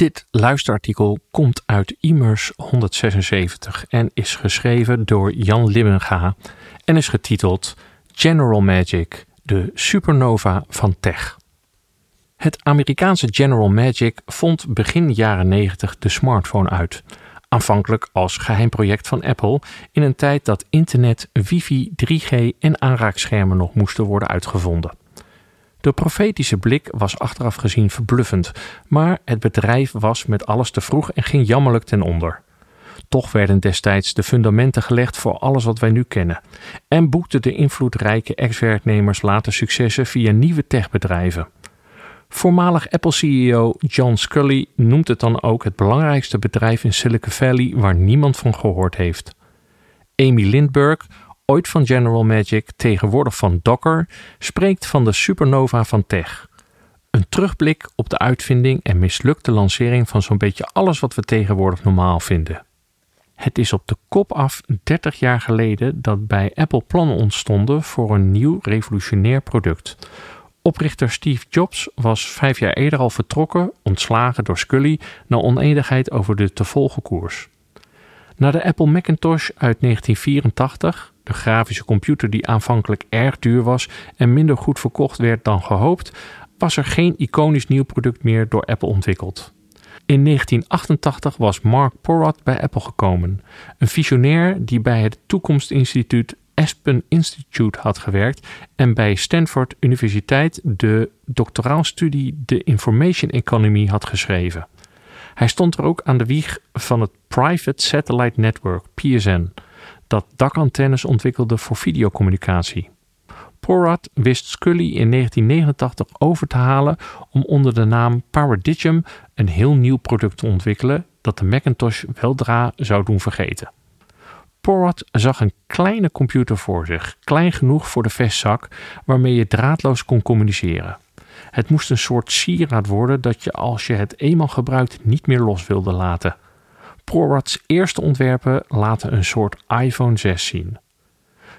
Dit luisterartikel komt uit Immers 176 en is geschreven door Jan Libbenga en is getiteld General Magic, de supernova van tech. Het Amerikaanse General Magic vond begin jaren 90 de smartphone uit. Aanvankelijk als geheim project van Apple in een tijd dat internet, wifi, 3G en aanraakschermen nog moesten worden uitgevonden. De profetische blik was achteraf gezien verbluffend, maar het bedrijf was met alles te vroeg en ging jammerlijk ten onder. Toch werden destijds de fundamenten gelegd voor alles wat wij nu kennen en boekten de invloedrijke ex-werknemers later successen via nieuwe techbedrijven. Voormalig Apple-CEO John Scully noemt het dan ook het belangrijkste bedrijf in Silicon Valley waar niemand van gehoord heeft. Amy Lindbergh, ooit van General Magic, tegenwoordig van Docker, spreekt van de supernova van tech. Een terugblik op de uitvinding en mislukte lancering van zo'n beetje alles wat we tegenwoordig normaal vinden. Het is op de kop af 30 jaar geleden dat bij Apple plannen ontstonden voor een nieuw revolutionair product. Oprichter Steve Jobs was vijf jaar eerder al vertrokken, ontslagen door Scully, na oneenigheid over de te volgen koers. Na de Apple Macintosh uit 1984, de grafische computer die aanvankelijk erg duur was en minder goed verkocht werd dan gehoopt, was er geen iconisch nieuw product meer door Apple ontwikkeld. In 1988 was Mark Porat bij Apple gekomen, een visionair die bij het Toekomstinstituut Aspen Institute had gewerkt en bij Stanford Universiteit de doctoraalstudie de Information Economy had geschreven. Hij stond er ook aan de wieg van het Private Satellite Network, PSN, dat dakantennes ontwikkelde voor videocommunicatie. Porat wist Scully in 1989 over te halen om onder de naam Paradigm een heel nieuw product te ontwikkelen dat de Macintosh weldra zou doen vergeten. Porat zag een kleine computer voor zich, klein genoeg voor de vestzak, waarmee je draadloos kon communiceren. Het moest een soort sieraad worden dat je als je het eenmaal gebruikt niet meer los wilde laten. Porats eerste ontwerpen laten een soort iPhone 6 zien.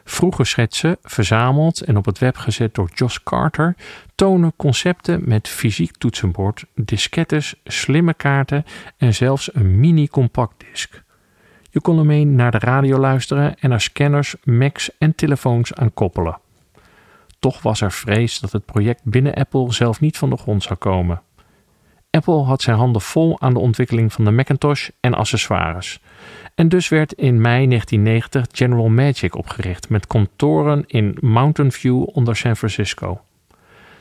Vroege schetsen, verzameld en op het web gezet door Josh Carter, tonen concepten met fysiek toetsenbord, diskettes, slimme kaarten en zelfs een mini-compactdisc. Je kon ermee naar de radio luisteren en er scanners, Macs en telefoons aan koppelen. Toch was er vrees dat het project binnen Apple zelf niet van de grond zou komen. Apple had zijn handen vol aan de ontwikkeling van de Macintosh en accessoires. En dus werd in mei 1990 General Magic opgericht met kantoren in Mountain View onder San Francisco.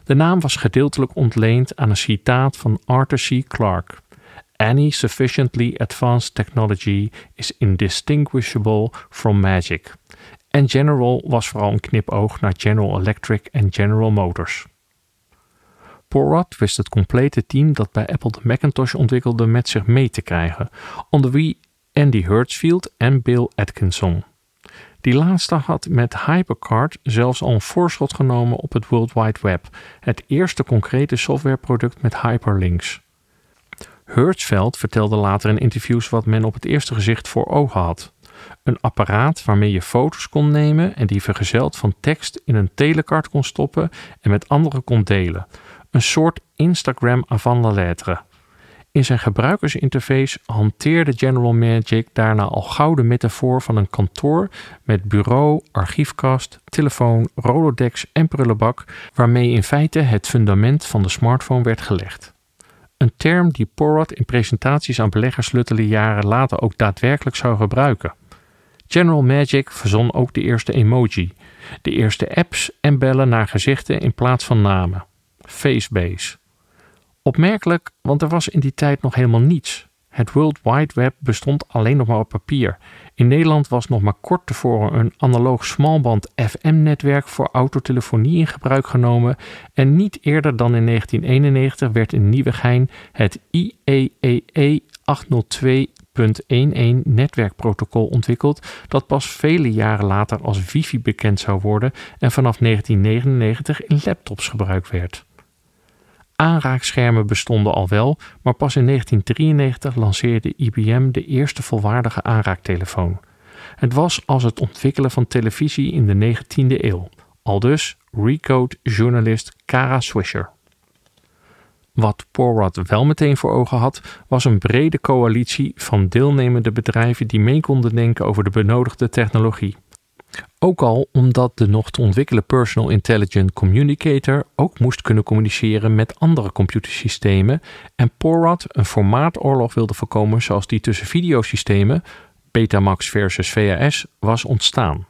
De naam was gedeeltelijk ontleend aan een citaat van Arthur C. Clarke. Any sufficiently advanced technology is indistinguishable from magic. En General was vooral een knipoog naar General Electric en General Motors. Porat wist het complete team dat bij Apple de Macintosh ontwikkelde met zich mee te krijgen, onder wie Andy Hertzfield en Bill Atkinson. Die laatste had met HyperCard zelfs al een voorschot genomen op het World Wide Web, het eerste concrete softwareproduct met hyperlinks. Hertzfeld vertelde later in interviews wat men op het eerste gezicht voor ogen had. Een apparaat waarmee je foto's kon nemen en die vergezeld van tekst in een telekart kon stoppen en met anderen kon delen. Een soort Instagram avant la lettre. In zijn gebruikersinterface hanteerde General Magic daarna al gouden metafoor van een kantoor met bureau, archiefkast, telefoon, rolodex en prullenbak, waarmee in feite het fundament van de smartphone werd gelegd. Een term die Porat in presentaties aan beleggers luttele jaren later ook daadwerkelijk zou gebruiken. General Magic verzon ook de eerste emoji, de eerste apps en bellen naar gezichten in plaats van namen. Facebase. Opmerkelijk, want er was in die tijd nog helemaal niets. Het World Wide Web bestond alleen nog maar op papier. In Nederland was nog maar kort tevoren een analoog smalband FM-netwerk voor autotelefonie in gebruik genomen en niet eerder dan in 1991 werd in Nieuwegein het IEEE 802.11 netwerkprotocol ontwikkeld dat pas vele jaren later als wifi bekend zou worden en vanaf 1999 in laptops gebruikt werd. Aanraakschermen bestonden al wel, maar pas in 1993 lanceerde IBM de eerste volwaardige aanraaktelefoon. Het was als het ontwikkelen van televisie in de 19e eeuw. Aldus Recode journalist Kara Swisher. Wat Porrad wel meteen voor ogen had, was een brede coalitie van deelnemende bedrijven die mee konden denken over de benodigde technologie. Ook al omdat de nog te ontwikkelen Personal Intelligent Communicator ook moest kunnen communiceren met andere computersystemen en Porrad een formaatoorlog wilde voorkomen zoals die tussen videosystemen, Betamax versus VHS, was ontstaan.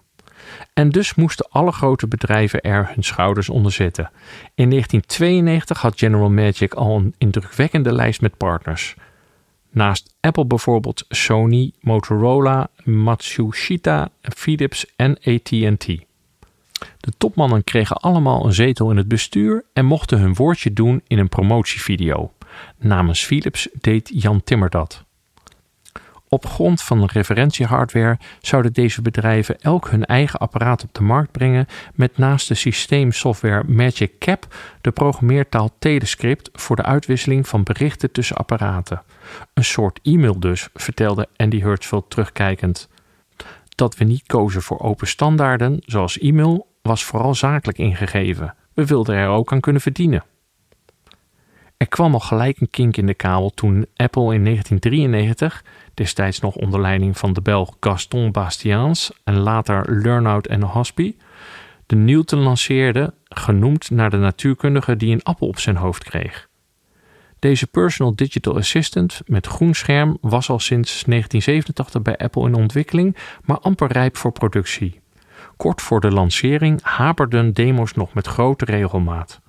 En dus moesten alle grote bedrijven er hun schouders onder zetten. In 1992 had General Magic al een indrukwekkende lijst met partners. Naast Apple bijvoorbeeld Sony, Motorola, Matsushita, Philips en AT&T. De topmannen kregen allemaal een zetel in het bestuur en mochten hun woordje doen in een promotievideo. Namens Philips deed Jan Timmer dat. Op grond van referentiehardware zouden deze bedrijven elk hun eigen apparaat op de markt brengen met naast de systeemsoftware Magic Cap de programmeertaal Telescript voor de uitwisseling van berichten tussen apparaten. Een soort e-mail dus, vertelde Andy Hertzfeld terugkijkend. Dat we niet kozen voor open standaarden, zoals e-mail, was vooral zakelijk ingegeven. We wilden er ook aan kunnen verdienen. Er kwam al gelijk een kink in de kabel toen Apple in 1993, destijds nog onder leiding van de Belg Gaston Bastiaans en later Learnout en Hospi, de Newton lanceerde, genoemd naar de natuurkundige die een appel op zijn hoofd kreeg. Deze Personal Digital Assistant met groen scherm was al sinds 1987 bij Apple in ontwikkeling, maar amper rijp voor productie. Kort voor de lancering haperden demo's nog met grote regelmaat.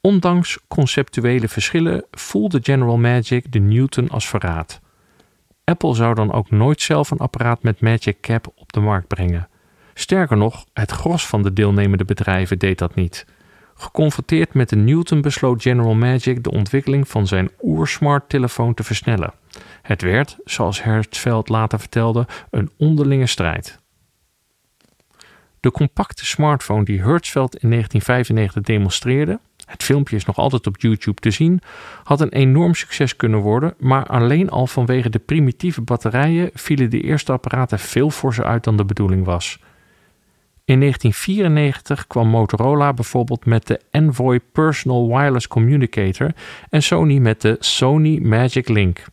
Ondanks conceptuele verschillen voelde General Magic de Newton als verraad. Apple zou dan ook nooit zelf een apparaat met Magic Cap op de markt brengen. Sterker nog, het gros van de deelnemende bedrijven deed dat niet. Geconfronteerd met de Newton besloot General Magic de ontwikkeling van zijn oersmart telefoon te versnellen. Het werd, zoals Hertzfeld later vertelde, een onderlinge strijd. De compacte smartphone die Hertzfeld in 1995 demonstreerde, het filmpje is nog altijd op YouTube te zien, had een enorm succes kunnen worden, maar alleen al vanwege de primitieve batterijen vielen de eerste apparaten veel forser uit dan de bedoeling was. In 1994 kwam Motorola bijvoorbeeld met de Envoy Personal Wireless Communicator en Sony met de Sony Magic Link.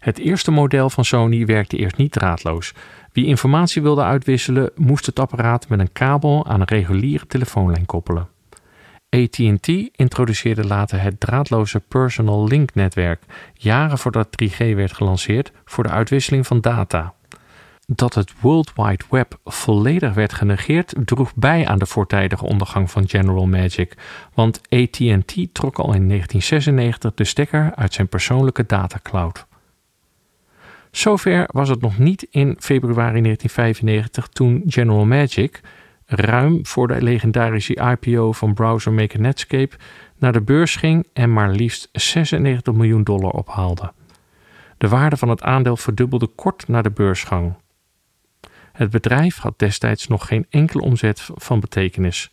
Het eerste model van Sony werkte eerst niet draadloos. Wie informatie wilde uitwisselen, moest het apparaat met een kabel aan een reguliere telefoonlijn koppelen. AT&T introduceerde later het draadloze Personal Link netwerk, jaren voordat 3G werd gelanceerd, voor de uitwisseling van data. Dat het World Wide Web volledig werd genegeerd droeg bij aan de voortijdige ondergang van General Magic, want AT&T trok al in 1996 de stekker uit zijn persoonlijke datacloud. Zover was het nog niet in februari 1995 toen General Magic, ruim voor de legendarische IPO van browsermaker Netscape, naar de beurs ging en maar liefst 96 miljoen dollar ophaalde. De waarde van het aandeel verdubbelde kort na de beursgang. Het bedrijf had destijds nog geen enkele omzet van betekenis.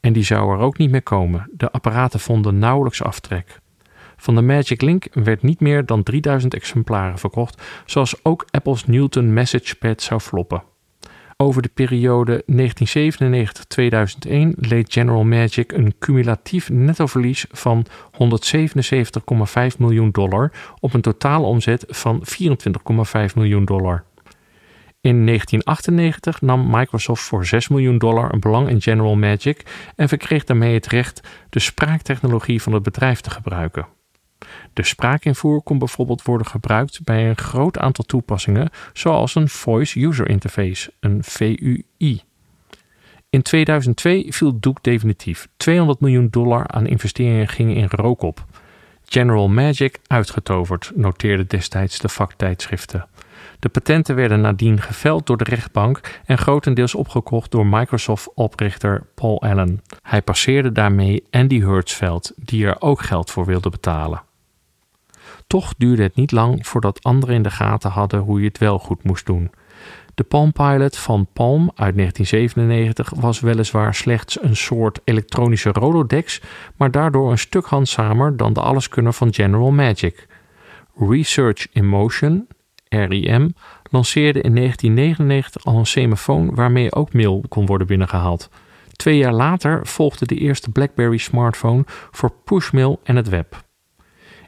En die zou er ook niet meer komen. De apparaten vonden nauwelijks aftrek. Van de Magic Link werd niet meer dan 3000 exemplaren verkocht, zoals ook Apple's Newton Message Pad zou floppen. Over de periode 1997-2001 leed General Magic een cumulatief nettoverlies van 177,5 miljoen dollar op een totale omzet van 24,5 miljoen dollar. In 1998 nam Microsoft voor 6 miljoen dollar een belang in General Magic en verkreeg daarmee het recht de spraaktechnologie van het bedrijf te gebruiken. De spraakinvoer kon bijvoorbeeld worden gebruikt bij een groot aantal toepassingen, zoals een Voice User Interface, een VUI. In 2002 viel Doek definitief. 200 miljoen dollar aan investeringen gingen in rook op. General Magic uitgetoverd, noteerde destijds de vaktijdschriften. De patenten werden nadien geveld door de rechtbank en grotendeels opgekocht door Microsoft-oprichter Paul Allen. Hij passeerde daarmee Andy Hertzfeld, die er ook geld voor wilde betalen. Toch duurde het niet lang voordat anderen in de gaten hadden hoe je het wel goed moest doen. De Palm Pilot van Palm uit 1997 was weliswaar slechts een soort elektronische Rolodex, maar daardoor een stuk handzamer dan de alleskunner van General Magic. Research in Motion, RIM, lanceerde in 1999 al een semafoon waarmee ook mail kon worden binnengehaald. Twee jaar later volgde de eerste BlackBerry smartphone voor pushmail en het web.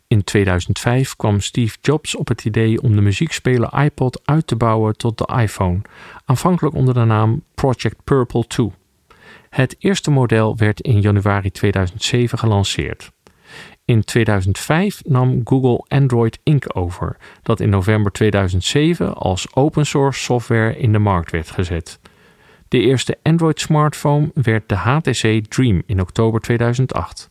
In 2005 kwam Steve Jobs op het idee om de muziekspeler iPod uit te bouwen tot de iPhone, aanvankelijk onder de naam Project Purple 2. Het eerste model werd in januari 2007 gelanceerd. In 2005 nam Google Android Inc. over, dat in november 2007 als open source software in de markt werd gezet. De eerste Android smartphone werd de HTC Dream in oktober 2008.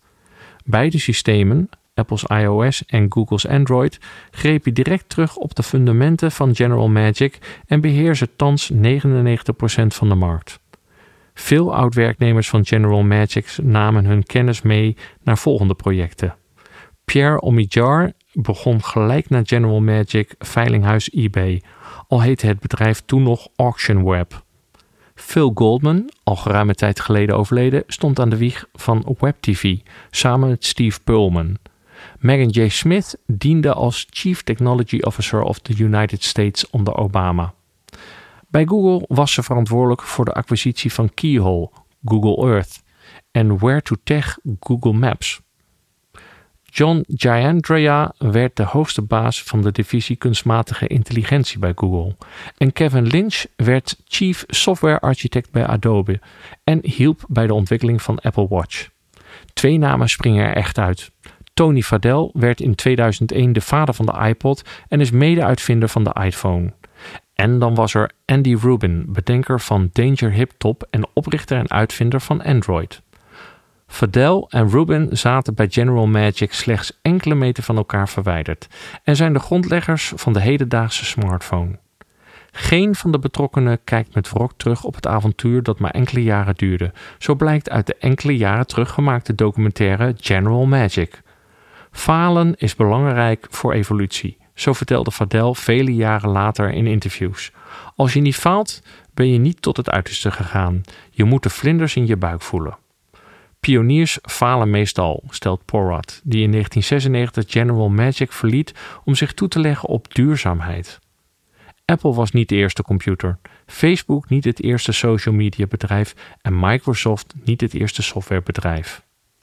Beide systemen, Apple's iOS en Google's Android, grepen direct terug op de fundamenten van General Magic en beheersen thans 99% van de markt. Veel oud-werknemers van General Magic namen hun kennis mee naar volgende projecten. Pierre Omidyar begon gelijk na General Magic veilinghuis eBay, al heette het bedrijf toen nog AuctionWeb. Phil Goldman, al geruime tijd geleden overleden, stond aan de wieg van WebTV samen met Steve Pullman. Megan J. Smith diende als Chief Technology Officer of the United States onder Obama. Bij Google was ze verantwoordelijk voor de acquisitie van Keyhole, Google Earth en Where2Tech Google Maps. John Giandrea werd de hoogste baas van de divisie kunstmatige intelligentie bij Google. En Kevin Lynch werd Chief Software Architect bij Adobe en hielp bij de ontwikkeling van Apple Watch. Twee namen springen er echt uit. Tony Fadell werd in 2001 de vader van de iPod en is mede-uitvinder van de iPhone. En dan was er Andy Rubin, bedenker van Danger Hip Top en oprichter en uitvinder van Android. Fadell en Rubin zaten bij General Magic slechts enkele meter van elkaar verwijderd en zijn de grondleggers van de hedendaagse smartphone. Geen van de betrokkenen kijkt met wrok terug op het avontuur dat maar enkele jaren duurde. Zo blijkt uit de enkele jaren teruggemaakte documentaire General Magic. Falen is belangrijk voor evolutie, zo vertelde Fadell vele jaren later in interviews. Als je niet faalt, ben je niet tot het uiterste gegaan. Je moet de vlinders in je buik voelen. Pioniers falen meestal, stelt Porat, die in 1996 General Magic verliet om zich toe te leggen op duurzaamheid. Apple was niet de eerste computer, Facebook niet het eerste social media bedrijf en Microsoft niet het eerste softwarebedrijf.